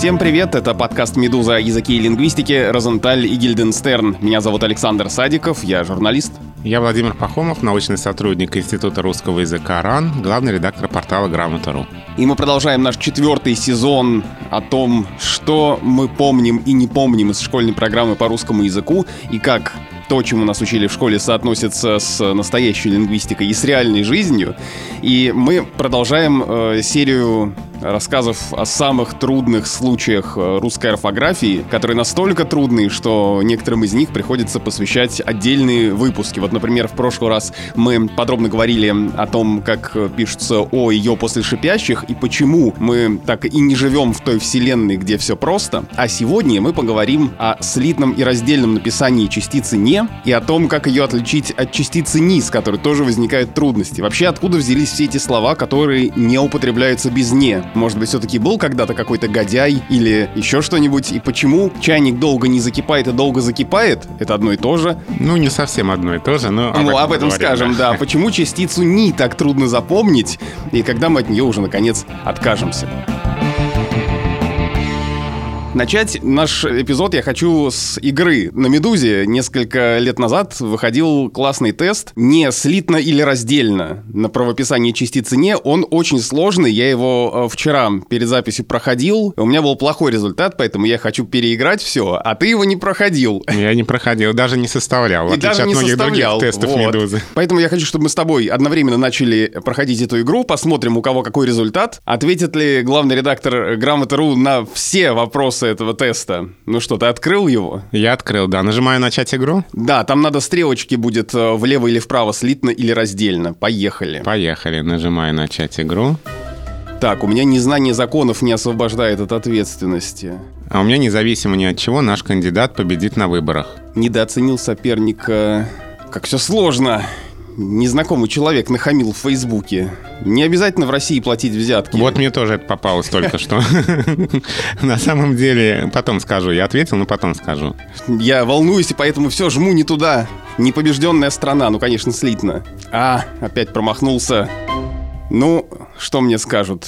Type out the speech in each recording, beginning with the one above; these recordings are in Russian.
Всем привет, это подкаст «Медуза. Языки и лингвистики. Розенталь и Гильденстерн». Меня зовут Александр Садиков, я журналист. Я Владимир Пахомов, научный сотрудник Института русского языка РАН, главный редактор портала Грамота.ру. И мы продолжаем наш четвертый сезон о том, что мы помним и не помним из школьной программы по русскому языку и как то, чему нас учили в школе, соотносится с настоящей лингвистикой и с реальной жизнью. И мы продолжаем э, серию рассказов о самых трудных случаях э, русской орфографии, которые настолько трудные, что некоторым из них приходится посвящать отдельные выпуски. Вот, например, в прошлый раз мы подробно говорили о том, как пишется «о» «ё» после шипящих, и почему мы так и не живем в той вселенной, где все просто. А сегодня мы поговорим о слитном и раздельном написании частицы «не» и о том, как ее отличить от частицы «ни», с которой тоже возникают трудности. Вообще, откуда взялись все эти слова, которые не употребляются без «не»? Может быть, все-таки был когда-то какой-то годяй или еще что-нибудь? И почему чайник долго не закипает и долго закипает? Это одно и то же. Ну, не совсем одно и то же, но... Ну, об этом скажем, да. Почему частицу «ни» так трудно запомнить, и когда мы от нее уже, наконец, откажемся? Начать наш эпизод я хочу с игры. На «Медузе» несколько лет назад выходил классный тест не слитно или раздельно на правописание частицы «не». Он очень сложный, я его э, вчера перед записью проходил. У меня был плохой результат, поэтому я хочу переиграть все, а ты его не проходил. Я не проходил, даже не составлял, в отличие даже от не многих составлял. других тестов Вот. «Медузы». Поэтому я хочу, чтобы мы с тобой одновременно начали проходить эту игру, посмотрим, у кого какой результат, ответит ли главный редактор Грамота.ру на все вопросы этого теста. Ну что, ты открыл его? Я открыл, да. Нажимаю «Начать игру». Да, там надо стрелочки будет э, влево или вправо, слитно или раздельно. Поехали. Поехали. Нажимаю «Начать игру». Так, у меня незнание законов не освобождает от ответственности. А у меня независимо ни от чего наш кандидат победит на выборах. Недооценил соперника. Как все сложно. Незнакомый человек нахамил в Фейсбуке. Не обязательно в России платить взятки. Вот мне тоже это попалось только что. На самом деле, потом скажу. Я ответил, но потом скажу. Я волнуюсь, и поэтому все жму не туда. Непобежденная страна, ну, конечно, слитно. А, опять промахнулся. Ну, что мне скажут?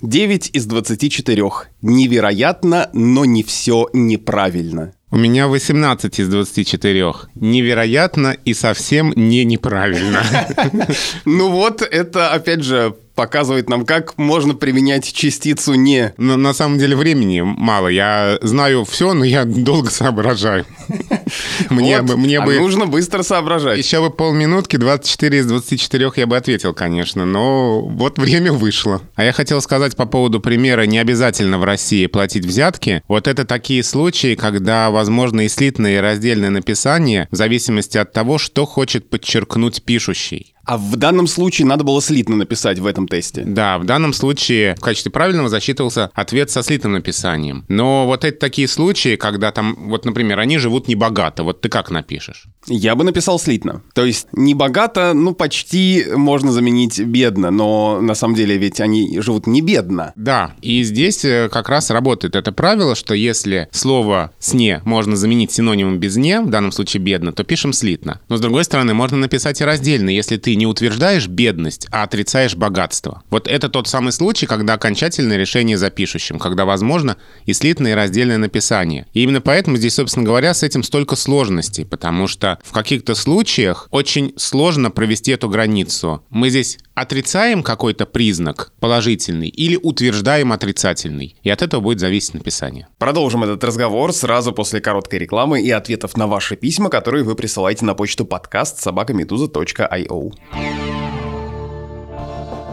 9 из 24. Невероятно, но не все неправильно. У меня 18 из 24. Невероятно и совсем не неправильно. Ну вот, это, опять же, показывает нам, как можно применять частицу «не». Но на самом деле времени мало. Я знаю все, но я долго соображаю. Мне бы, мне а бы нужно быстро соображать. еще бы полминутки, 24 из 24 я бы ответил, конечно, но вот время вышло. А я хотел сказать по поводу примера не обязательно в России платить взятки. Вот это такие случаи, когда возможно и слитное, и раздельное написание в зависимости от того, что хочет подчеркнуть пишущий. А в данном случае надо было слитно написать в этом тесте. Да, в данном случае в качестве правильного засчитывался ответ со слитым написанием. Но вот это такие случаи, когда там, вот, например, они живут небогато. Вот ты как напишешь? Я бы написал слитно. То есть не богато, ну почти можно заменить бедно, но на самом деле ведь они живут не бедно. Да, и здесь э, как раз работает это правило, что если слово «сне» можно заменить синонимом без «не», в данном случае «бедно», то пишем слитно. Но, с другой стороны, можно написать и раздельно, если ты не утверждаешь бедность, а отрицаешь богатство. Вот это тот самый случай, когда окончательное решение за пишущим, когда возможно и слитное, и раздельное написание. И именно поэтому здесь, собственно говоря, с этим столько сложностей, потому что в каких-то случаях очень сложно провести эту границу. Мы здесь отрицаем какой-то признак положительный или утверждаем отрицательный. И от этого будет зависеть написание. Продолжим этот разговор сразу после короткой рекламы и ответов на ваши письма, которые вы присылаете на почту подкаст собакамедуза.io.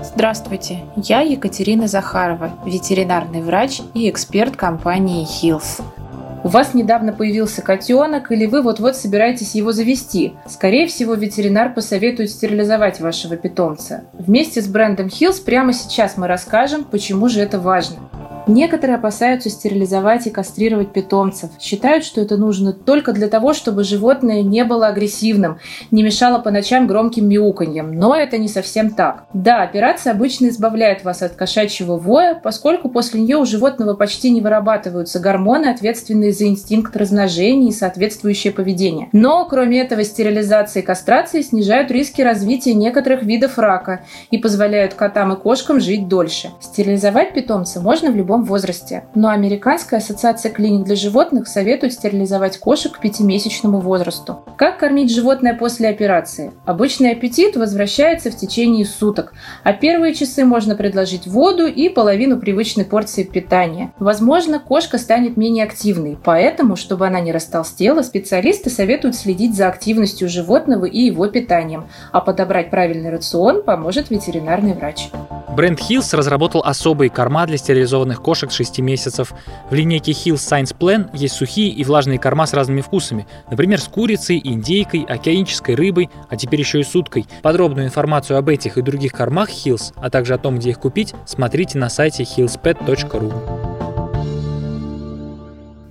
Здравствуйте, я Екатерина Захарова, ветеринарный врач и эксперт компании Hills. У вас недавно появился котенок или вы вот-вот собираетесь его завести. Скорее всего, ветеринар посоветует стерилизовать вашего питомца. Вместе с брендом Hills прямо сейчас мы расскажем, почему же это важно. Некоторые опасаются стерилизовать и кастрировать питомцев. Считают, что это нужно только для того, чтобы животное не было агрессивным, не мешало по ночам громким мяуканьем. Но это не совсем так. Да, операция обычно избавляет вас от кошачьего воя, поскольку после нее у животного почти не вырабатываются гормоны, ответственные за инстинкт размножения и соответствующее поведение. Но, кроме этого, стерилизация и кастрация снижают риски развития некоторых видов рака и позволяют котам и кошкам жить дольше. Стерилизовать питомца можно в любом любом возрасте. Но Американская ассоциация клиник для животных советует стерилизовать кошек к пятимесячному возрасту. Как кормить животное после операции? Обычный аппетит возвращается в течение суток, а первые часы можно предложить воду и половину привычной порции питания. Возможно, кошка станет менее активной, поэтому, чтобы она не растолстела, специалисты советуют следить за активностью животного и его питанием, а подобрать правильный рацион поможет ветеринарный врач. Бренд Hills разработал особые корма для стерилизованных кошек 6 месяцев. В линейке Hills Science Plan есть сухие и влажные корма с разными вкусами. Например, с курицей, индейкой, океанической рыбой, а теперь еще и с уткой. Подробную информацию об этих и других кормах Hills, а также о том, где их купить, смотрите на сайте hillspet.ru.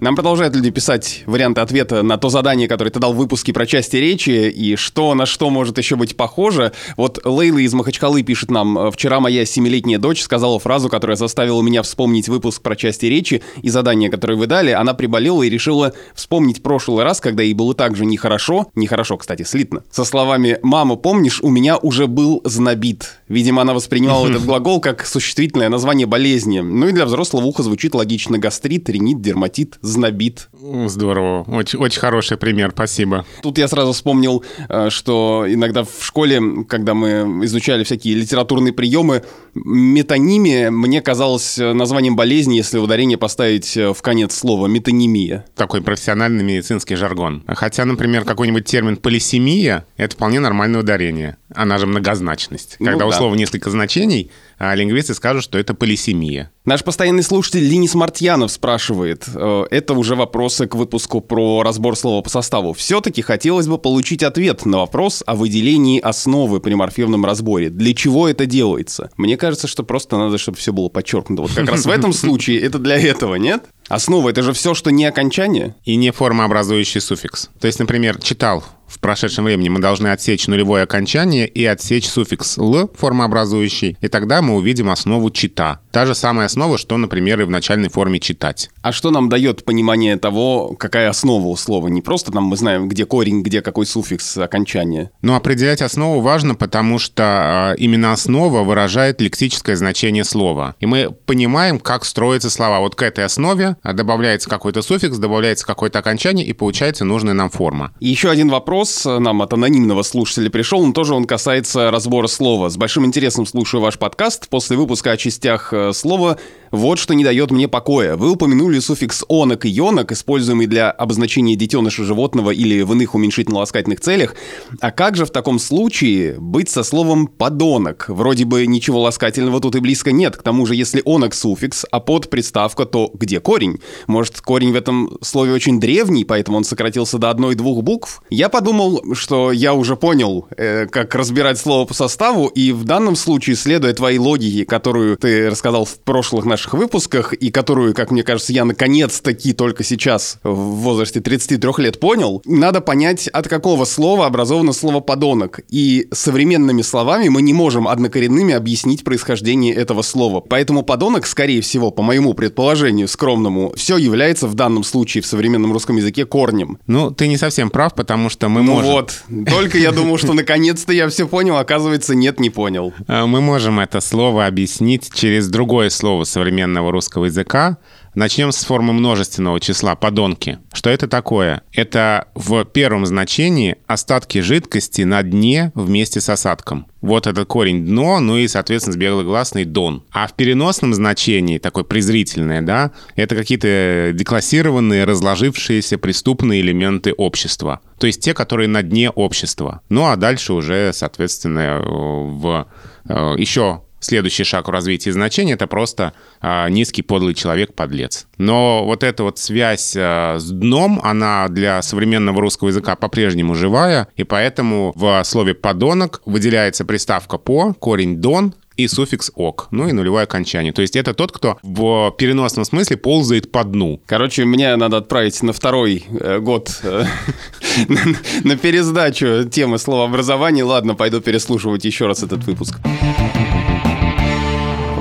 Нам продолжают люди писать варианты ответа на то задание, которое ты дал в выпуске про части речи, и что на что может еще быть похоже. Вот Лейла из Махачкалы пишет нам, «Вчера моя семилетняя дочь сказала фразу, которая заставила меня вспомнить выпуск про части речи и задание, которое вы дали. Она приболела и решила вспомнить прошлый раз, когда ей было так же нехорошо, нехорошо, кстати, слитно, со словами «Мама, помнишь, у меня уже был знобит». Видимо, она воспринимала этот глагол как существительное название болезни. Ну и для взрослого уха звучит логично гастрит, ринит, дерматит, знобит. Здорово. Очень, очень хороший пример, спасибо. Тут я сразу вспомнил, э, что иногда в школе, когда мы изучали всякие литературные приемы, метонимия мне казалось названием болезни, если ударение поставить э, в конец слова метонимия. Такой профессиональный медицинский жаргон. Хотя, например, какой-нибудь термин полисемия — это вполне нормальное ударение. Она же многозначность. Ну когда ну, у да. слова несколько значений, а лингвисты скажут, что это полисемия. Наш постоянный слушатель Линис Мартьянов спрашивает, э, это уже вопросы к выпуску про разбор слова по составу. Все-таки хотелось бы получить ответ на вопрос о выделении основы при морфемном разборе. Для чего это делается? Мне кажется, что просто надо, чтобы все было подчеркнуто. Вот как раз в этом случае это для этого, нет? Основа — это же все, что не окончание. И не формообразующий суффикс. То есть, например, читал в прошедшем времени мы должны отсечь нулевое окончание и отсечь суффикс «л» формообразующий, и тогда мы увидим основу «чита». Та же самая основа, что, например, и в начальной форме «читать». А что нам дает понимание того, какая основа у слова? Не просто там мы знаем, где корень, где какой суффикс окончания. Но определять основу важно, потому что э, именно основа выражает лексическое значение слова. И мы понимаем, как строятся слова. Вот к этой основе добавляется какой-то суффикс, добавляется какое-то окончание, и получается нужная нам форма. И еще один вопрос вопрос нам от анонимного слушателя пришел, но тоже он касается разбора слова. С большим интересом слушаю ваш подкаст. После выпуска о частях э, слова вот что не дает мне покоя. Вы упомянули суффикс «онок» и «ёнок», используемый для обозначения детеныша животного или в иных уменьшительно-ласкательных целях. А как же в таком случае быть со словом «подонок»? Вроде бы ничего ласкательного тут и близко нет. К тому же, если «онок» суффикс, а «под» приставка, то где корень? Может, корень в этом слове очень древний, поэтому он сократился до одной-двух букв? Я подумал, что я уже понял, э, как разбирать слово по составу, и в данном случае, следуя твоей логике, которую ты рассказал в прошлых наших выпусках, и которую, как мне кажется, я наконец-таки только сейчас в возрасте 33 лет понял, надо понять, от какого слова образовано слово «подонок». И современными словами мы не можем однокоренными объяснить происхождение этого слова. Поэтому «подонок», скорее всего, по моему предположению скромному, все является в данном случае в современном русском языке корнем. Ну, ты не совсем прав, потому что мы ну можем... вот, только я думал, что наконец-то я все понял, оказывается, нет, не понял. А, мы можем это слово объяснить через другое слово современного русского языка. Начнем с формы множественного числа «подонки». Что это такое? Это в первом значении остатки жидкости на дне вместе с осадком. Вот этот корень дно, ну и, соответственно, сбеглогласный дон. А в переносном значении, такое презрительное, да, это какие-то деклассированные, разложившиеся преступные элементы общества. То есть те, которые на дне общества. Ну а дальше уже, соответственно, в э, еще Следующий шаг в развитии значения — это просто э, низкий подлый человек-подлец. Но вот эта вот связь э, с дном, она для современного русского языка по-прежнему живая, и поэтому в слове «подонок» выделяется приставка «по», корень «дон», и суффикс «ок», ну и нулевое окончание. То есть это тот, кто в переносном смысле ползает по дну. Короче, мне надо отправить на второй э, год э, на пересдачу темы словообразования. Ладно, пойду переслушивать еще раз этот выпуск.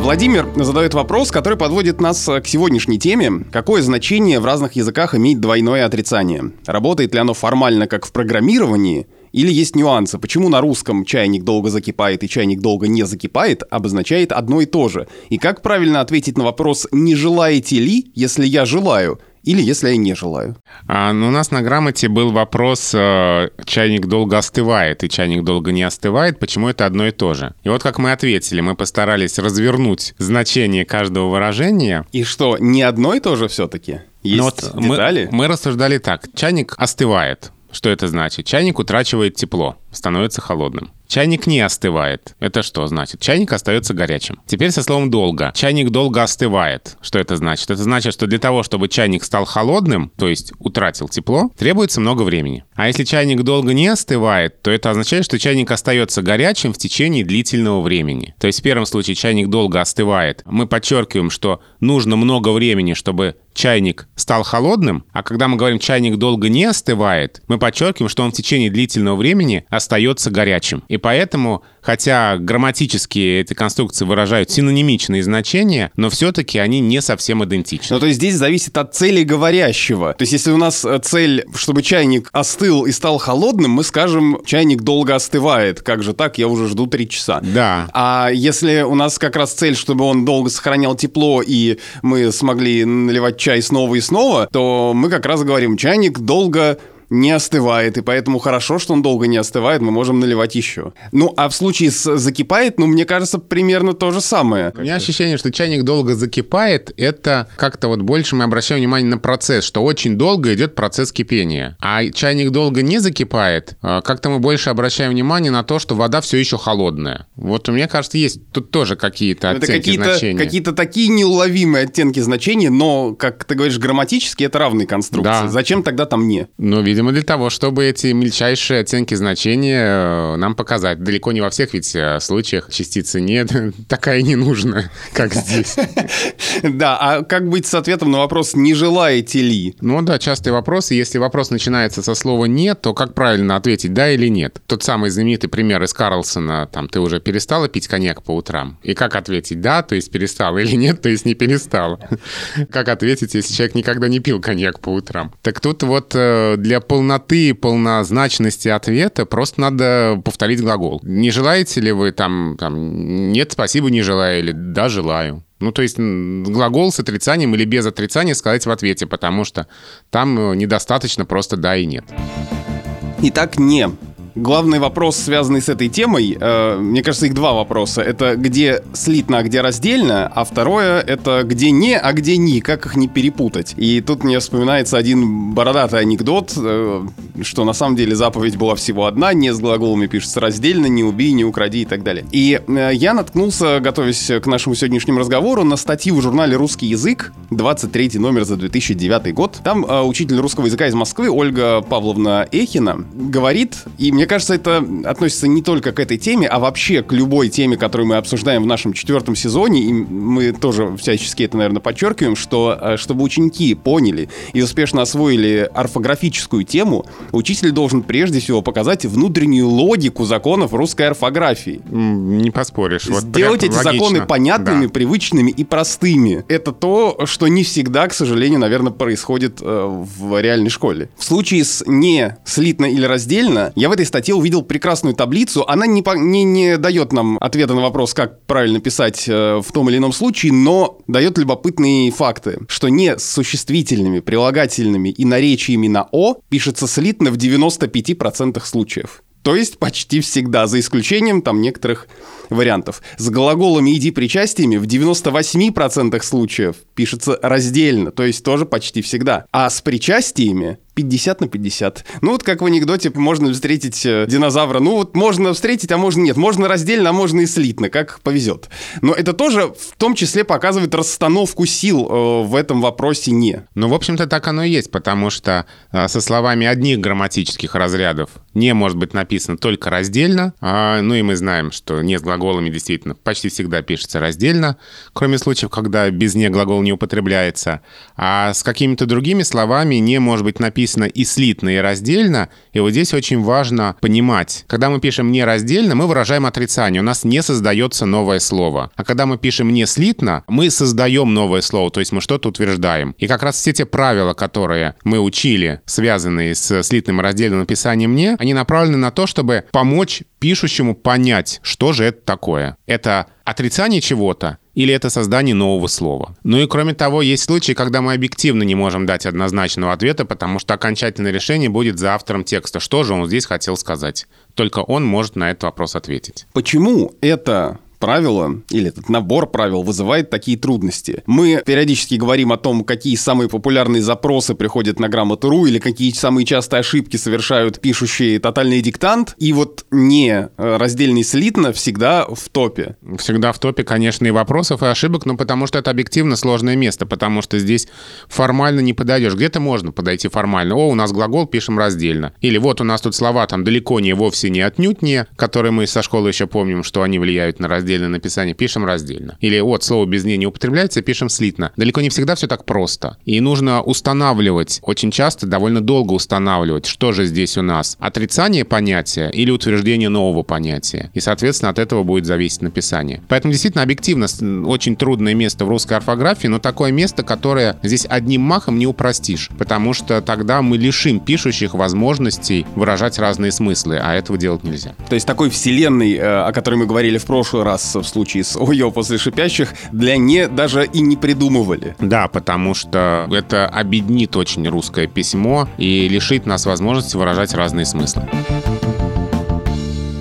Владимир задает вопрос, который подводит нас к сегодняшней теме. Какое значение в разных языках имеет двойное отрицание? Работает ли оно формально как в программировании Или есть нюансы? Почему на русском чайник долго закипает и чайник долго не закипает обозначает одно и то же? И как правильно ответить на вопрос «не желаете ли, если я желаю?» Или если я не желаю. А, ну, у нас на грамоте был вопрос, э, чайник долго остывает и чайник долго не остывает, почему это одно и то же. И вот как мы ответили, мы постарались развернуть значение каждого выражения. И что, не одно и то же все-таки? Есть Но вот детали? Мы, мы рассуждали так. Чайник остывает. Что это значит? Чайник утрачивает тепло, становится холодным. Чайник не остывает. Это что значит? Чайник остается горячим. Теперь со словом «долго». Чайник долго остывает. Что это значит? Это значит, что для того, чтобы чайник стал холодным, то есть утратил тепло, требуется много времени. А если чайник долго не остывает, то это означает, что чайник остается горячим в течение длительного времени. То есть в первом случае чайник долго остывает. Мы подчеркиваем, что нужно много времени, чтобы чайник стал холодным, а когда мы говорим чайник долго не остывает, мы подчеркиваем, что он в течение длительного времени остается горячим. И поэтому, хотя грамматически эти конструкции выражают синонимичные значения, но все-таки они не совсем идентичны. Ну, то есть здесь зависит от цели говорящего. То есть если у нас э, цель, чтобы чайник остыл и стал холодным, мы скажем, чайник долго остывает. Как же так? Я уже жду три часа. Да. А если у нас как раз цель, чтобы он долго сохранял тепло, и мы смогли наливать чай снова и снова, то мы как раз говорим, чайник долго не остывает, и поэтому хорошо, что он долго не остывает, мы можем наливать еще. Ну, а в случае с закипает, ну, мне кажется, примерно то же самое. У меня ощущение, что чайник долго закипает, это как-то вот больше мы обращаем внимание на процесс, что очень долго идет процесс кипения. А чайник долго не закипает, а как-то мы больше обращаем внимание на то, что вода все еще холодная. Вот мне кажется, есть тут тоже какие-то оттенки это какие-то, значения. Какие-то такие неуловимые оттенки значения, но, как ты говоришь, грамматически это равные конструкции. Да. Зачем тогда там не? Ну, видимо, Видимо, для того, чтобы эти мельчайшие оттенки значения э, нам показать. Далеко не во всех ведь э, случаях частицы нет, такая не нужна, как здесь. Да, а как быть с ответом на вопрос «не желаете ли?» Ну да, частый вопрос. Если вопрос начинается со слова «нет», то как правильно ответить «да» или «нет»? Тот самый знаменитый пример из Карлсона, там, ты уже перестала пить коньяк по утрам? И как ответить «да», то есть перестала, или «нет», то есть не перестала? Как ответить, если человек никогда не пил коньяк по утрам? Так тут вот э, для полноты, полнозначности ответа просто надо повторить глагол. Не желаете ли вы там, там «нет, спасибо, не желаю» или «да, желаю»? Ну, то есть глагол с отрицанием или без отрицания сказать в ответе, потому что там недостаточно просто «да» и «нет». Итак, «не» главный вопрос, связанный с этой темой, э, мне кажется, их два вопроса. Это где слитно, а где раздельно, а второе это где не, а где ни, как их не перепутать. И тут мне вспоминается один бородатый анекдот, э, что на самом деле заповедь была всего одна, не с глаголами пишется раздельно, не убей, не укради и так далее. И э, я наткнулся, готовясь к нашему сегодняшнему разговору, на статью в журнале «Русский язык», 23 номер за 2009 год. Там учитель русского языка из Москвы Ольга Павловна Эхина говорит, и мне кажется, это относится не только к этой теме, а вообще к любой теме, которую мы обсуждаем в нашем четвертом сезоне. И мы тоже всячески это, наверное, подчеркиваем, что э, чтобы ученики поняли и успешно освоили орфографическую тему, учитель должен прежде всего показать внутреннюю логику законов русской орфографии. Не поспоришь. Вот Сделать эти логично. законы понятными, да. привычными и простыми. Это то, что не всегда, к сожалению, наверное, происходит э, в реальной школе. В случае с не слитно или раздельно, я в этой статье статье увидел прекрасную таблицу. Она не, не, не дает нам ответа на вопрос, как правильно писать э, в том или ином случае, но дает любопытные факты, что не с существительными, прилагательными и наречиями на «о» пишется слитно в 95% случаев. То есть почти всегда, за исключением там некоторых вариантов. С глаголами «иди» причастиями в 98% случаев пишется раздельно, то есть тоже почти всегда. А с причастиями 50 на 50. Ну вот как в анекдоте, можно встретить э, динозавра. Ну вот можно встретить, а можно нет. Можно раздельно, а можно и слитно, как повезет. Но это тоже в том числе показывает расстановку сил э, в этом вопросе «не». Ну, в общем-то, так оно и есть, потому что э, со словами одних грамматических разрядов «не» может быть написано только раздельно. А, ну и мы знаем, что «не» с глаголами действительно почти всегда пишется раздельно, кроме случаев, когда без «не» глагол не употребляется. А с какими-то другими словами «не» может быть написано и слитно, и раздельно. И вот здесь очень важно понимать, когда мы пишем не раздельно, мы выражаем отрицание, у нас не создается новое слово. А когда мы пишем не слитно, мы создаем новое слово, то есть мы что-то утверждаем. И как раз все те правила, которые мы учили, связанные с слитным и раздельным написанием «не», они направлены на то, чтобы помочь пишущему понять, что же это такое. Это отрицание чего-то или это создание нового слова. Ну и кроме того, есть случаи, когда мы объективно не можем дать однозначного ответа, потому что окончательное решение будет за автором текста. Что же он здесь хотел сказать? Только он может на этот вопрос ответить. Почему это правило или этот набор правил вызывает такие трудности. Мы периодически говорим о том, какие самые популярные запросы приходят на грамоту.ру или какие самые частые ошибки совершают пишущие тотальный диктант, и вот не э, раздельный слитно всегда в топе. Всегда в топе, конечно, и вопросов, и ошибок, но потому что это объективно сложное место, потому что здесь формально не подойдешь. Где-то можно подойти формально. О, у нас глагол, пишем раздельно. Или вот у нас тут слова там далеко не, вовсе не, отнюдь не, которые мы со школы еще помним, что они влияют на раздельно раздельное написание, пишем раздельно. Или вот слово без нее не употребляется, пишем слитно. Далеко не всегда все так просто. И нужно устанавливать, очень часто, довольно долго устанавливать, что же здесь у нас. Отрицание понятия или утверждение нового понятия. И, соответственно, от этого будет зависеть написание. Поэтому действительно объективно очень трудное место в русской орфографии, но такое место, которое здесь одним махом не упростишь, потому что тогда мы лишим пишущих возможностей выражать разные смыслы, а этого делать нельзя. То есть такой вселенной, э, о которой мы говорили в прошлый раз, раз в случае с Ойо после шипящих для не даже и не придумывали. Да, потому что это обеднит очень русское письмо и лишит нас возможности выражать разные смыслы.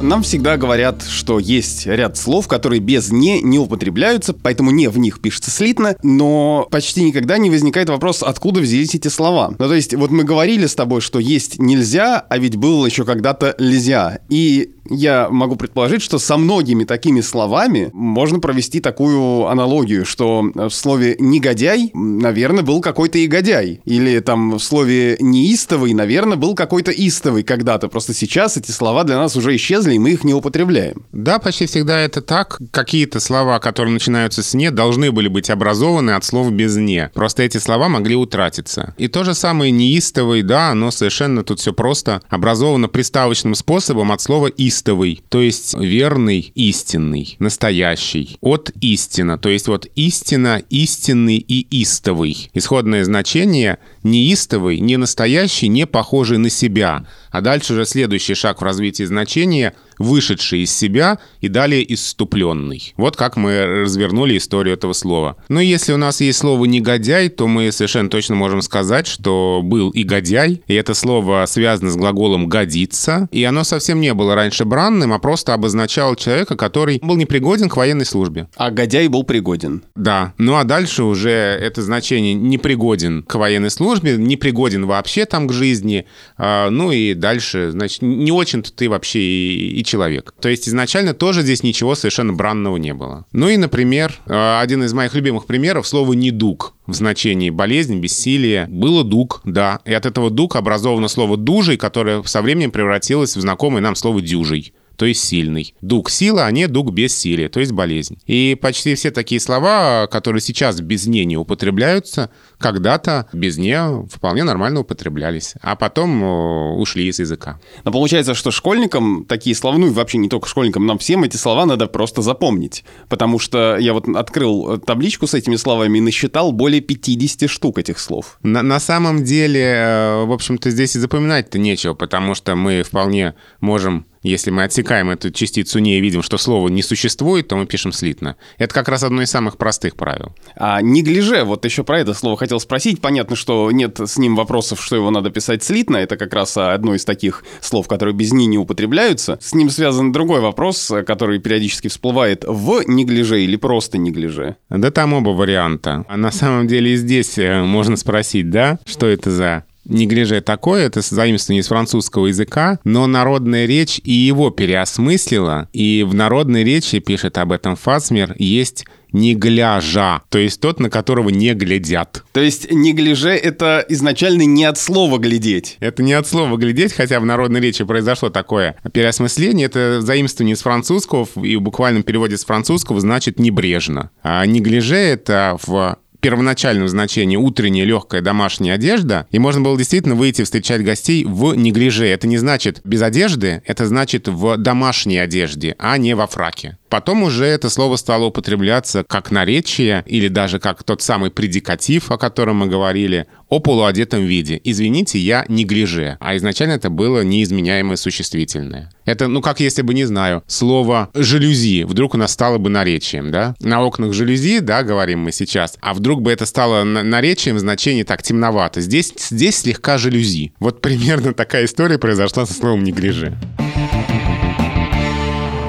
Нам всегда говорят, что есть ряд слов, которые без «не» не употребляются, поэтому «не» в них пишется слитно, но почти никогда не возникает вопрос, откуда взялись эти слова. Ну, то есть, вот мы говорили с тобой, что есть нельзя, а ведь было еще когда-то нельзя. И я могу предположить, что со многими такими словами можно провести такую аналогию, что в слове «негодяй», наверное, был какой-то «игодяй». Или там в слове «неистовый», наверное, был какой-то «истовый» когда-то. Просто сейчас эти слова для нас уже исчезли, и мы их не употребляем. Да, почти всегда это так. Какие-то слова, которые начинаются с «не», должны были быть образованы от слова без «не». Просто эти слова могли утратиться. И то же самое «неистовый», да, оно совершенно тут все просто образовано приставочным способом от слова «истовый» истовый, то есть верный, истинный, настоящий. От истина, то есть вот истина, истинный и истовый. Исходное значение неистовый, не настоящий, не похожий на себя. А дальше уже следующий шаг в развитии значения – вышедший из себя и далее исступленный. Вот как мы развернули историю этого слова. Но если у нас есть слово «негодяй», то мы совершенно точно можем сказать, что был и годяй, и это слово связано с глаголом «годиться», и оно совсем не было раньше бранным, а просто обозначало человека, который был непригоден к военной службе. А годяй был пригоден. Да. Ну а дальше уже это значение «непригоден к военной службе» службе, не пригоден вообще там к жизни, а, ну и дальше, значит, не очень-то ты вообще и, и человек. То есть изначально тоже здесь ничего совершенно бранного не было. Ну и, например, а, один из моих любимых примеров, слово «недуг» в значении болезнь, бессилие. Было дуг, да. И от этого дуг образовано слово дужий, которое со временем превратилось в знакомое нам слово дюжий то есть сильный. Дуг сила, а не дуг бессилия, то есть болезнь. И почти все такие слова, которые сейчас без «не» не употребляются, когда-то без «не» вполне нормально употреблялись, а потом э, ушли из языка. Но получается, что школьникам такие слова, ну и вообще не только школьникам, нам всем эти слова надо просто запомнить. Потому что я вот открыл табличку с этими словами и насчитал более 50 штук этих слов. На, на самом деле, э, в общем-то, здесь и запоминать-то нечего, потому что мы вполне можем если мы отсекаем эту частицу «не» и видим, что слова не существует, то мы пишем слитно. Это как раз одно из самых простых правил. А неглиже, вот еще про это слово хотел спросить. Понятно, что нет с ним вопросов, что его надо писать слитно. Это как раз одно из таких слов, которые без «ни» не употребляются. С ним связан другой вопрос, который периодически всплывает в неглиже или просто неглиже. Да там оба варианта. А на самом деле и здесь э, можно спросить, да, что это за Неглиже такое, это заимствование из французского языка, но народная речь и его переосмыслила, и в народной речи, пишет об этом Фасмер, есть не гляжа, то есть тот, на которого не глядят. То есть не гляже — это изначально не от слова «глядеть». Это не от слова «глядеть», хотя в народной речи произошло такое переосмысление. Это заимствование из французского, и в буквальном переводе с французского значит «небрежно». А не гляже — это в первоначальном значении утренняя легкая домашняя одежда, и можно было действительно выйти встречать гостей в неглиже. Это не значит без одежды, это значит в домашней одежде, а не во фраке. Потом уже это слово стало употребляться как наречие или даже как тот самый предикатив, о котором мы говорили, о полуодетом виде. Извините, я не гляже. А изначально это было неизменяемое существительное. Это, ну, как если бы, не знаю, слово «жалюзи» вдруг у нас стало бы наречием, да? На окнах жалюзи, да, говорим мы сейчас, а вдруг бы это стало наречием в значении так темновато. Здесь, здесь слегка жалюзи. Вот примерно такая история произошла со словом «неглиже».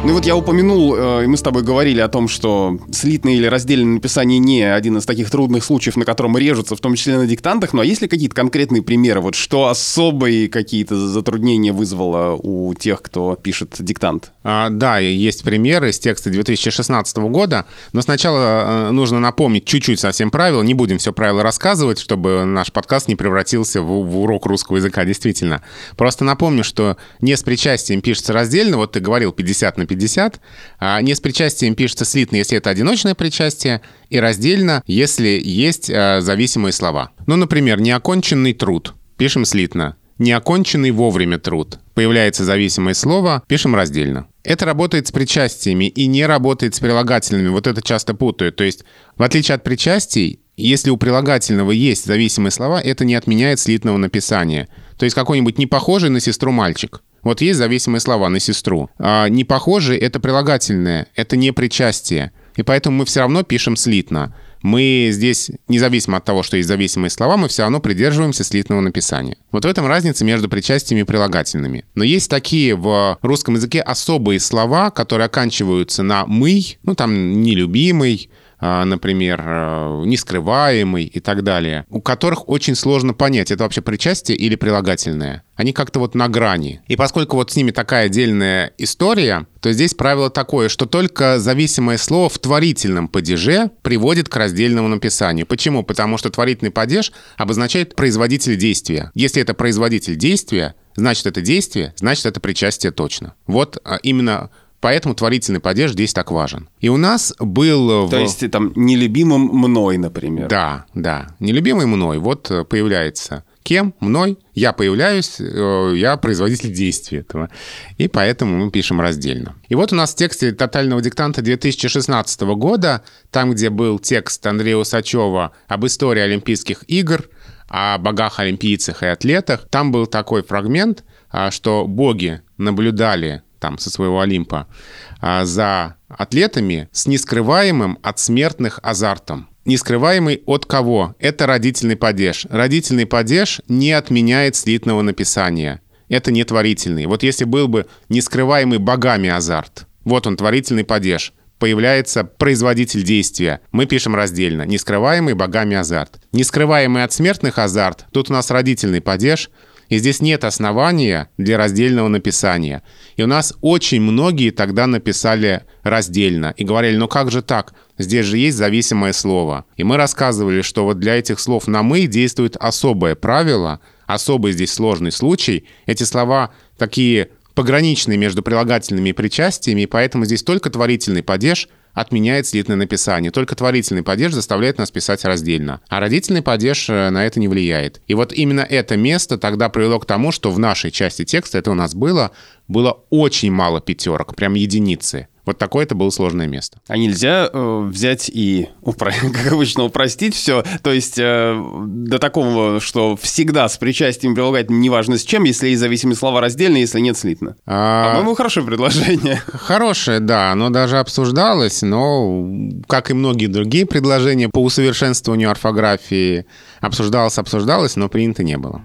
Ну вот я упомянул, э, мы с тобой говорили о том, что слитное или раздельное написание не один из таких трудных случаев, на котором режутся, в том числе на диктантах. Ну а есть ли какие-то конкретные примеры, вот что особые какие-то затруднения вызвало у тех, кто пишет диктант? А, да, есть примеры из текста 2016 года, но сначала э, нужно напомнить чуть-чуть совсем правила. Не будем все правила рассказывать, чтобы наш подкаст не превратился в, в урок русского языка, действительно. Просто напомню, что не с причастием пишется раздельно, вот ты говорил 50 на 50, а не с причастием пишется слитно, если это одиночное причастие, и раздельно, если есть а, зависимые слова. Ну, например, неоконченный труд. Пишем слитно. Неоконченный вовремя труд. Появляется зависимое слово, пишем раздельно. Это работает с причастиями и не работает с прилагательными. Вот это часто путают. То есть, в отличие от причастий, если у прилагательного есть зависимые слова, это не отменяет слитного написания. То есть какой-нибудь непохожий на сестру мальчик. Вот есть зависимые слова на сестру. А не похожие — это прилагательное, это не причастие. И поэтому мы все равно пишем слитно. Мы здесь, независимо от того, что есть зависимые слова, мы все равно придерживаемся слитного написания. Вот в этом разница между причастиями и прилагательными. Но есть такие в русском языке особые слова, которые оканчиваются на «мы», ну там «нелюбимый», например, э, нескрываемый и так далее, у которых очень сложно понять, это вообще причастие или прилагательное. Они как-то вот на грани. И поскольку вот с ними такая отдельная история, то здесь правило такое, что только зависимое слово в творительном падеже приводит к раздельному написанию. Почему? Потому что творительный падеж обозначает производитель действия. Если это производитель действия, значит это действие, значит это причастие точно. Вот а, именно Поэтому творительный падеж здесь так важен. И у нас был... То в... есть там нелюбимым мной, например. Да, да. Нелюбимый мной. Вот э, появляется кем? Мной. Я появляюсь, э, я производитель действия этого. И поэтому мы пишем раздельно. И вот у нас в тексте тотального диктанта 2016 года, там, где был текст Андрея Усачева об истории Олимпийских игр, о богах-олимпийцах и атлетах, там был такой фрагмент, а, что боги наблюдали там со своего Олимпа, а, за атлетами с нескрываемым от смертных азартом. Нескрываемый от кого? Это родительный падеж. Родительный падеж не отменяет слитного написания. Это не творительный. Вот если был бы нескрываемый богами азарт, вот он, творительный падеж, появляется производитель действия. Мы пишем раздельно. Нескрываемый богами азарт. Нескрываемый от смертных азарт, тут у нас родительный падеж – и здесь нет основания для раздельного написания. И у нас очень многие тогда написали раздельно и говорили, ну как же так? Здесь же есть зависимое слово. И мы рассказывали, что вот для этих слов на «мы» действует особое правило, особый здесь сложный случай. Эти слова такие пограничные между прилагательными и причастиями, и поэтому здесь только творительный падеж – отменяет слитное написание. Только творительный падеж заставляет нас писать раздельно. А родительный падеж э, на это не влияет. И вот именно это место тогда привело к тому, что в нашей части текста, это у нас было, было очень мало пятерок, прям единицы. Вот такое это было сложное место. А нельзя э, взять и, упро... как обычно, упростить все? То есть э, до такого, что всегда с причастием прилагательным неважно с чем, если есть зависимые слова раздельно, если нет слитно. А... По-моему, хорошее предложение. Хорошее, да. Оно даже обсуждалось, но, как и многие другие предложения по усовершенствованию орфографии, обсуждалось, обсуждалось, но принято не было.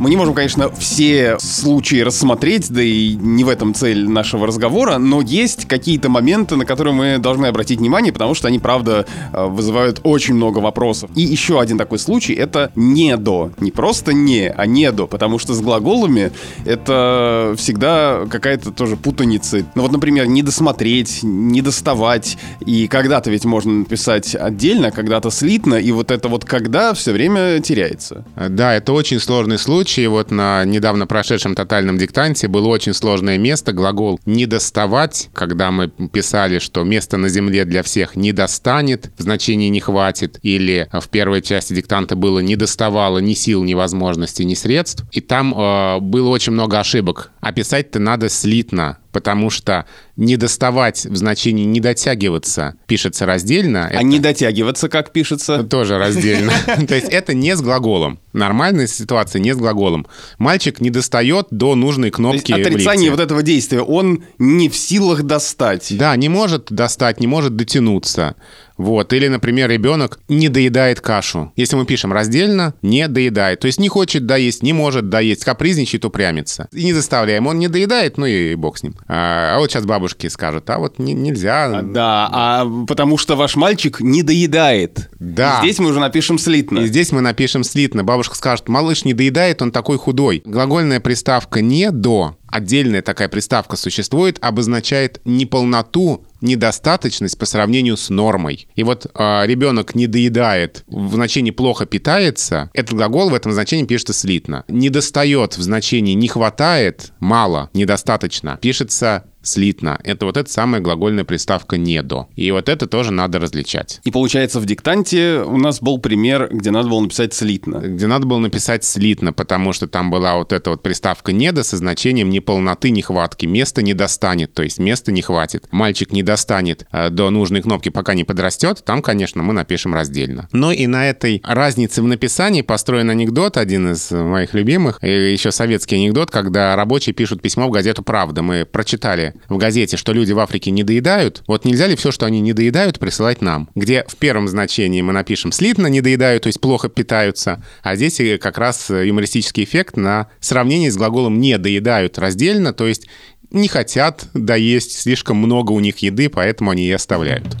Мы не можем, конечно, все случаи рассмотреть, да и не в этом цель нашего разговора, но есть какие-то моменты, на которые мы должны обратить внимание, потому что они, правда, э, вызывают очень много вопросов. И еще один такой случай — это «не до». Не просто «не», а «не до», потому что с глаголами это всегда какая-то тоже путаница. Ну вот, например, «не досмотреть», «не доставать», и когда-то ведь можно написать отдельно, когда-то слитно, и вот это вот «когда» все время теряется. Да, это очень сложный случай, случае вот на недавно прошедшем тотальном диктанте было очень сложное место, глагол «не доставать», когда мы писали, что место на земле для всех не достанет, в значении не хватит, или в первой части диктанта было «не доставало ни сил, ни возможностей, ни средств», и там э, было очень много ошибок. Описать-то надо слитно, потому что не доставать в значении не дотягиваться пишется раздельно. А не дотягиваться как пишется? Тоже раздельно. То есть это не с глаголом. Нормальная ситуация не с глаголом. Мальчик не достает до нужной кнопки Отрицание вот этого действия. Он не в силах достать. Да, не может достать, не может дотянуться. Вот. Или, например, ребенок не доедает кашу. Если мы пишем раздельно, не доедает. То есть не хочет доесть, не может доесть, капризничает, упрямится. И не заставляем. Он не доедает, ну и бог с ним. А, а вот сейчас бабушки скажут, а вот не, нельзя. А, да, а потому что ваш мальчик не доедает. Да. И здесь мы уже напишем слитно. И здесь мы напишем слитно. Бабушка скажет, малыш не доедает, он такой худой. Глагольная приставка «не» до отдельная такая приставка существует, обозначает неполноту, недостаточность по сравнению с нормой. И вот э, ребенок не доедает в значении плохо питается, этот глагол в этом значении пишется слитно. Не достает в значении не хватает, мало, недостаточно, пишется слитно. Это вот эта самая глагольная приставка «недо». И вот это тоже надо различать. И получается, в диктанте у нас был пример, где надо было написать слитно. Где надо было написать слитно, потому что там была вот эта вот приставка «недо» со значением неполноты, нехватки. Место не достанет, то есть места не хватит. Мальчик не достанет э, до нужной кнопки, пока не подрастет. Там, конечно, мы напишем раздельно. Но и на этой разнице в написании построен анекдот, один из моих любимых, еще советский анекдот, когда рабочие пишут письмо в газету «Правда». Мы прочитали в газете, что люди в Африке не доедают, вот нельзя ли все, что они не доедают, присылать нам? Где в первом значении мы напишем слитно не доедают, то есть плохо питаются, а здесь как раз юмористический эффект на сравнение с глаголом не доедают раздельно, то есть не хотят доесть, слишком много у них еды, поэтому они и оставляют.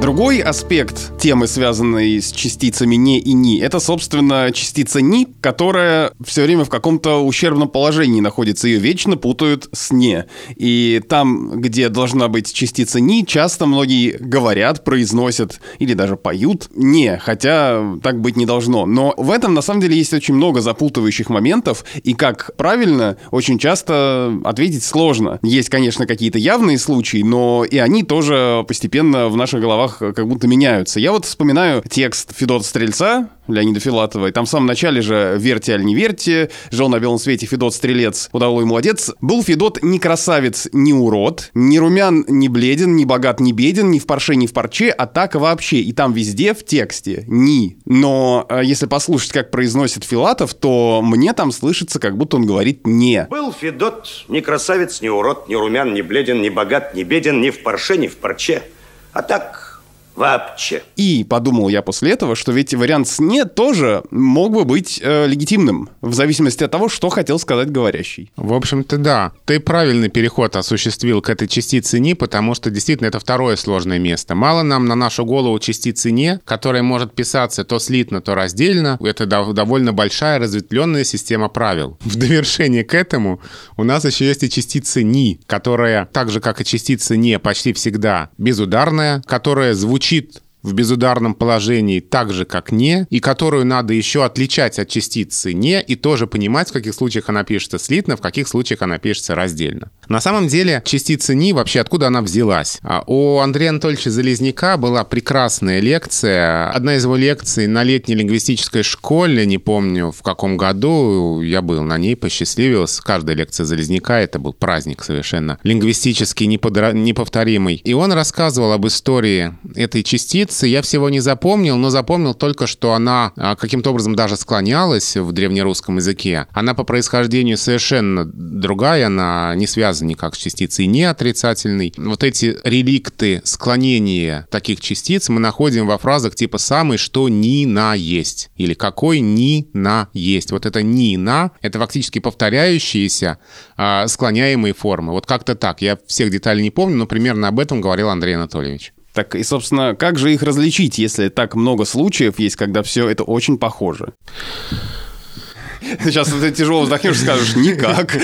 Другой аспект темы, связанной с частицами «не» и «ни», это, собственно, частица «ни», которая все время в каком-то ущербном положении находится. Ее вечно путают с «не». И там, где должна быть частица «ни», часто многие говорят, произносят или даже поют «не», хотя так быть не должно. Но в этом, на самом деле, есть очень много запутывающих моментов, и как правильно, очень часто ответить сложно. Есть, конечно, какие-то явные случаи, но и они тоже постепенно в наших головах как будто меняются. Я вот вспоминаю текст Федота Стрельца, Леонида Филатова, и там в самом начале же «Верьте, аль не верьте», «Жил на белом свете Федот Стрелец, удалой молодец». Был Федот ни красавец, ни урод, ни румян, ни бледен, ни богат, ни беден, ни в парше, ни в парче, а так вообще. И там везде в тексте «ни». Но э, если послушать, как произносит Филатов, то мне там слышится, как будто он говорит «не». Был Федот ни красавец, ни урод, ни румян, ни бледен, ни богат, ни беден, ни в парше, ни в парче, а так вообще. И подумал я после этого, что ведь вариант с «не» тоже мог бы быть э, легитимным, в зависимости от того, что хотел сказать говорящий. В общем-то, да. Ты правильный переход осуществил к этой частице «не», потому что действительно это второе сложное место. Мало нам на нашу голову частицы «не», которая может писаться то слитно, то раздельно. Это довольно большая разветвленная система правил. В довершение к этому у нас еще есть и частица «ни», которая, так же как и частица «не», почти всегда безударная, которая звучит звучит в безударном положении так же, как «не», и которую надо еще отличать от частицы «не» и тоже понимать, в каких случаях она пишется слитно, в каких случаях она пишется раздельно. На самом деле частица «ни» вообще откуда она взялась? А у Андрея Анатольевича Залезняка была прекрасная лекция. Одна из его лекций на летней лингвистической школе, не помню в каком году, я был на ней, посчастливился. Каждая лекция Залезняка — это был праздник совершенно лингвистически неподра... неповторимый. И он рассказывал об истории этой частицы, лекции я всего не запомнил, но запомнил только, что она а, каким-то образом даже склонялась в древнерусском языке. Она по происхождению совершенно другая, она не связана никак с частицей не отрицательной. Вот эти реликты склонения таких частиц мы находим во фразах типа «самый, что ни на есть» или «какой ни на есть». Вот это ни на — это фактически повторяющиеся э, склоняемые формы. Вот как-то так. Я всех деталей не помню, но примерно об этом говорил Андрей Анатольевич. Так и, собственно, как же их различить, если так много случаев есть, когда все это очень похоже? Сейчас ты тяжело вздохнешь и скажешь «никак».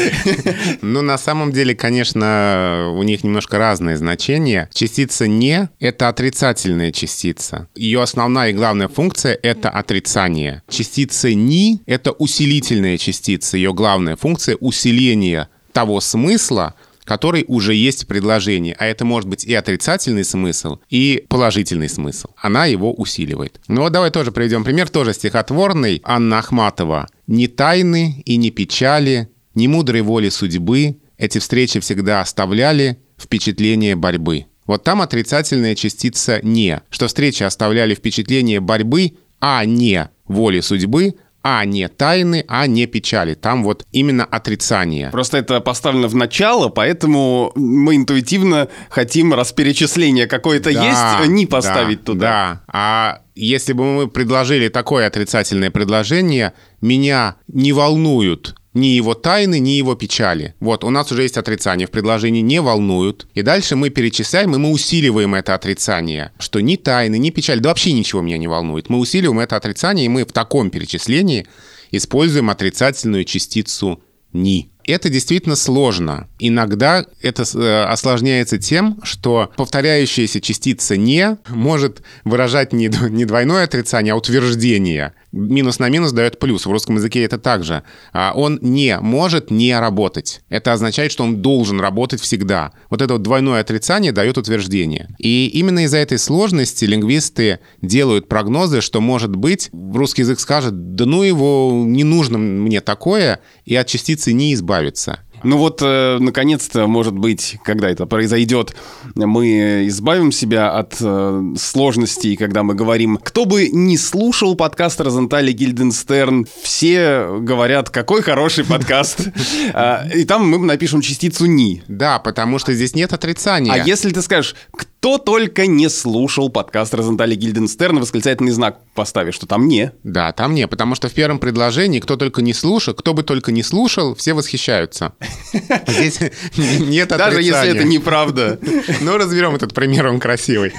Ну, на самом деле, конечно, у них немножко разные значения. Частица «не» — это отрицательная частица. Ее основная и главная функция — это отрицание. Частица «ни» — это усилительная частица. Ее главная функция — усиление того смысла, который уже есть в предложении. А это может быть и отрицательный смысл, и положительный смысл. Она его усиливает. Ну вот давай тоже приведем пример, тоже стихотворный. Анна Ахматова. «Ни тайны и ни печали, ни мудрой воли судьбы эти встречи всегда оставляли впечатление борьбы». Вот там отрицательная частица «не», что встречи оставляли впечатление борьбы, а не воли судьбы, а не тайны, а не печали. Там вот именно отрицание. Просто это поставлено в начало, поэтому мы интуитивно хотим, раз перечисление какое-то Да, есть, не поставить да, туда. Да, а если бы мы предложили такое отрицательное предложение, меня не волнуют ни его тайны, ни его печали. Вот, у нас уже есть отрицание в предложении «не волнуют». И дальше мы перечисляем, и мы усиливаем это отрицание, что ни тайны, ни печали, да вообще ничего меня не волнует. Мы усиливаем это отрицание, и мы в таком перечислении используем отрицательную частицу «ни». Это действительно сложно. Иногда это э, осложняется тем, что повторяющаяся частица «не» может выражать не двойное отрицание, а утверждение. Минус на минус дает плюс. В русском языке это также. А Он не может не работать. Это означает, что он должен работать всегда. Вот это вот двойное отрицание дает утверждение. И именно из-за этой сложности лингвисты делают прогнозы, что, может быть, русский язык скажет, да ну его, не нужно мне такое, и от частицы не избавиться. Ну вот, э, наконец-то, может быть, когда это произойдет, мы избавим себя от э, сложностей, когда мы говорим, кто бы не слушал подкаст Розентали Гильденстерн, все говорят, какой хороший подкаст. А, И там мы напишем частицу «ни». Да, потому что здесь нет отрицания. А если ты скажешь, кто только не слушал подкаст Розентали Гильденстерна, восклицательный знак поставишь, что там «не». Да, там нет, потому что в первом предложении кто только не слушал, кто бы только не слушал, все восхищаются. Здесь нет Даже если отрицания. это неправда. Ну, разберем этот пример, он красивый.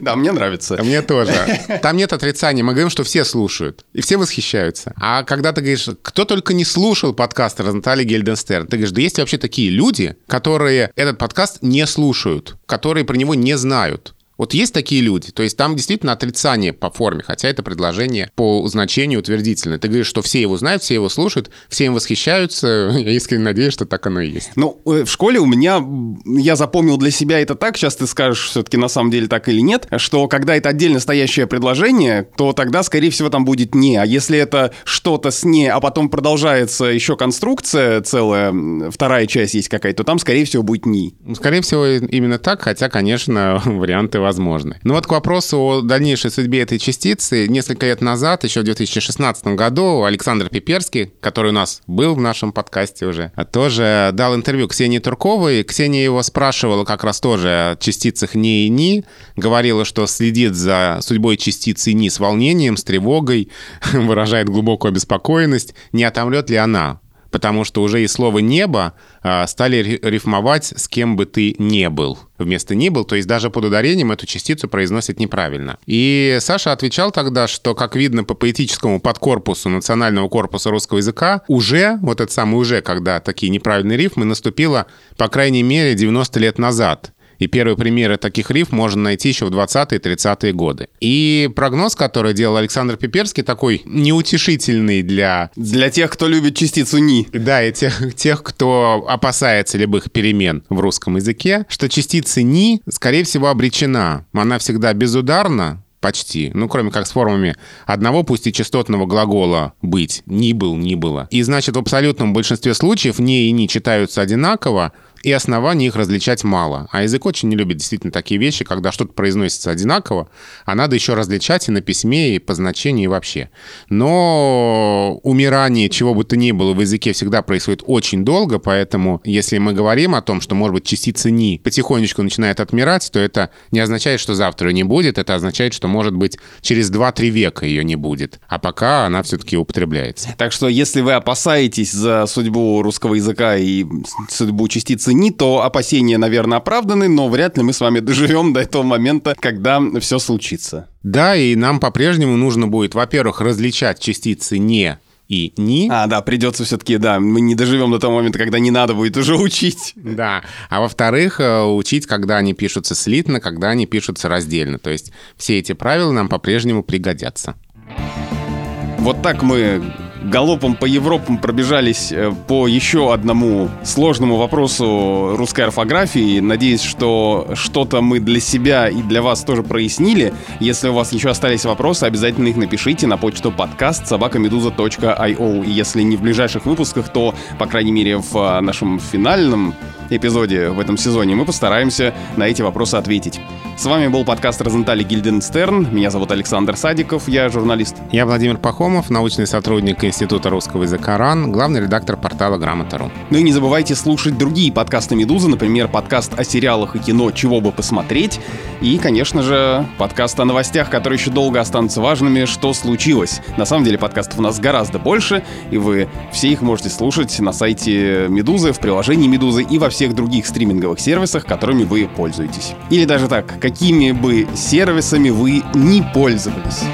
Да, мне нравится. А Мне тоже. Там нет отрицания. Мы говорим, что все слушают. И все восхищаются. А когда ты говоришь, кто только не слушал подкаст Розентали Гельденстерн, ты говоришь, да есть вообще такие люди, которые этот подкаст не слушают, которые про него не знают знают, вот есть такие люди, то есть там действительно отрицание по форме, хотя это предложение по значению утвердительное. Ты говоришь, что все его знают, все его слушают, все им восхищаются. Я искренне надеюсь, что так оно и есть. Ну, э, в школе у меня, я запомнил для себя это так, сейчас ты скажешь все-таки на самом деле так или нет, что когда это отдельно стоящее предложение, то тогда, скорее всего, там будет «не». А если это что-то с «не», а потом продолжается еще конструкция целая, вторая часть есть какая-то, то там, скорее всего, будет «ни». Ну, Скорее всего, именно так, хотя, конечно, варианты возможны. Ну вот к вопросу о дальнейшей судьбе этой частицы. Несколько лет назад, еще в 2016 году, Александр Пиперский, который у нас был в нашем подкасте уже, тоже дал интервью Ксении Турковой. Ксения его спрашивала как раз тоже о частицах «не» и «ни». Говорила, что следит за судьбой частицы «ни» с волнением, с тревогой, выражает глубокую обеспокоенность. Не отомрет ли она? Потому что уже и слово «небо» а, стали ри- рифмовать с кем бы ты не был. Вместо «не был», то есть даже под ударением эту частицу произносят неправильно. И Саша отвечал тогда, что, как видно по поэтическому подкорпусу Национального корпуса русского языка, уже, вот это самое уже, когда такие неправильные рифмы, наступило, по крайней мере, 90 лет назад. И первые примеры таких рифм можно найти еще в 20-е 30-е годы. И прогноз, который делал Александр Пиперский, такой неутешительный для Для тех, кто любит частицу «ни». да, и тех, тех, кто опасается любых перемен в русском языке, что частица «ни», скорее всего, обречена. Она всегда безударна, Почти. Ну, кроме как с формами одного, пусть и частотного глагола «быть». «Ни был», «ни было». И, значит, в абсолютном большинстве случаев «не» и «ни» читаются одинаково, и оснований их различать мало. А язык очень не любит действительно такие вещи, когда что-то произносится одинаково, а надо еще различать и на письме, и по значению, и вообще. Но умирание чего бы то ни было в языке всегда происходит очень долго, поэтому если мы говорим о том, что, может быть, частица «ни» потихонечку начинает отмирать, то это не означает, что завтра ее не будет, это означает, что, может быть, через 2-3 века ее не будет. А пока она все-таки употребляется. Так что, если вы опасаетесь за судьбу русского языка и судьбу частицы «ни», то опасения, наверное, оправданы, но вряд ли мы с вами доживем до этого момента, когда все случится. Да, и нам по-прежнему нужно будет, во-первых, различать частицы «не» и «ни». А, да, придется все-таки, да, мы не доживем до того момента, когда не надо будет уже учить. Да. А во-вторых, э, учить, когда они пишутся слитно, когда они пишутся раздельно. То есть все эти правила нам по-прежнему пригодятся. Вот так мы галопом по Европам пробежались э, по еще одному сложному вопросу русской орфографии. Надеюсь, что что-то мы для себя и для вас тоже прояснили. Если у вас еще остались вопросы, обязательно их напишите на почту подкаст собакамедуза.io. И если не в ближайших выпусках, то, по крайней мере, в э, нашем финальном эпизоде в этом сезоне мы постараемся на эти вопросы ответить. С вами был подкаст Розентали Гильденстерн. Меня зовут Александр Садиков, я журналист. Я Владимир Пахомов, научный сотрудник Института русского языка РАН, главный редактор портала Грамота.ру. Ну и не забывайте слушать другие подкасты «Медузы», например, подкаст о сериалах и кино «Чего бы посмотреть», и, конечно же, подкаст о новостях, которые еще долго останутся важными «Что случилось?». На самом деле подкастов у нас гораздо больше, и вы все их можете слушать на сайте «Медузы», в приложении «Медузы» и во всех других стриминговых сервисах, которыми вы пользуетесь. Или даже так, какими бы сервисами вы не пользовались.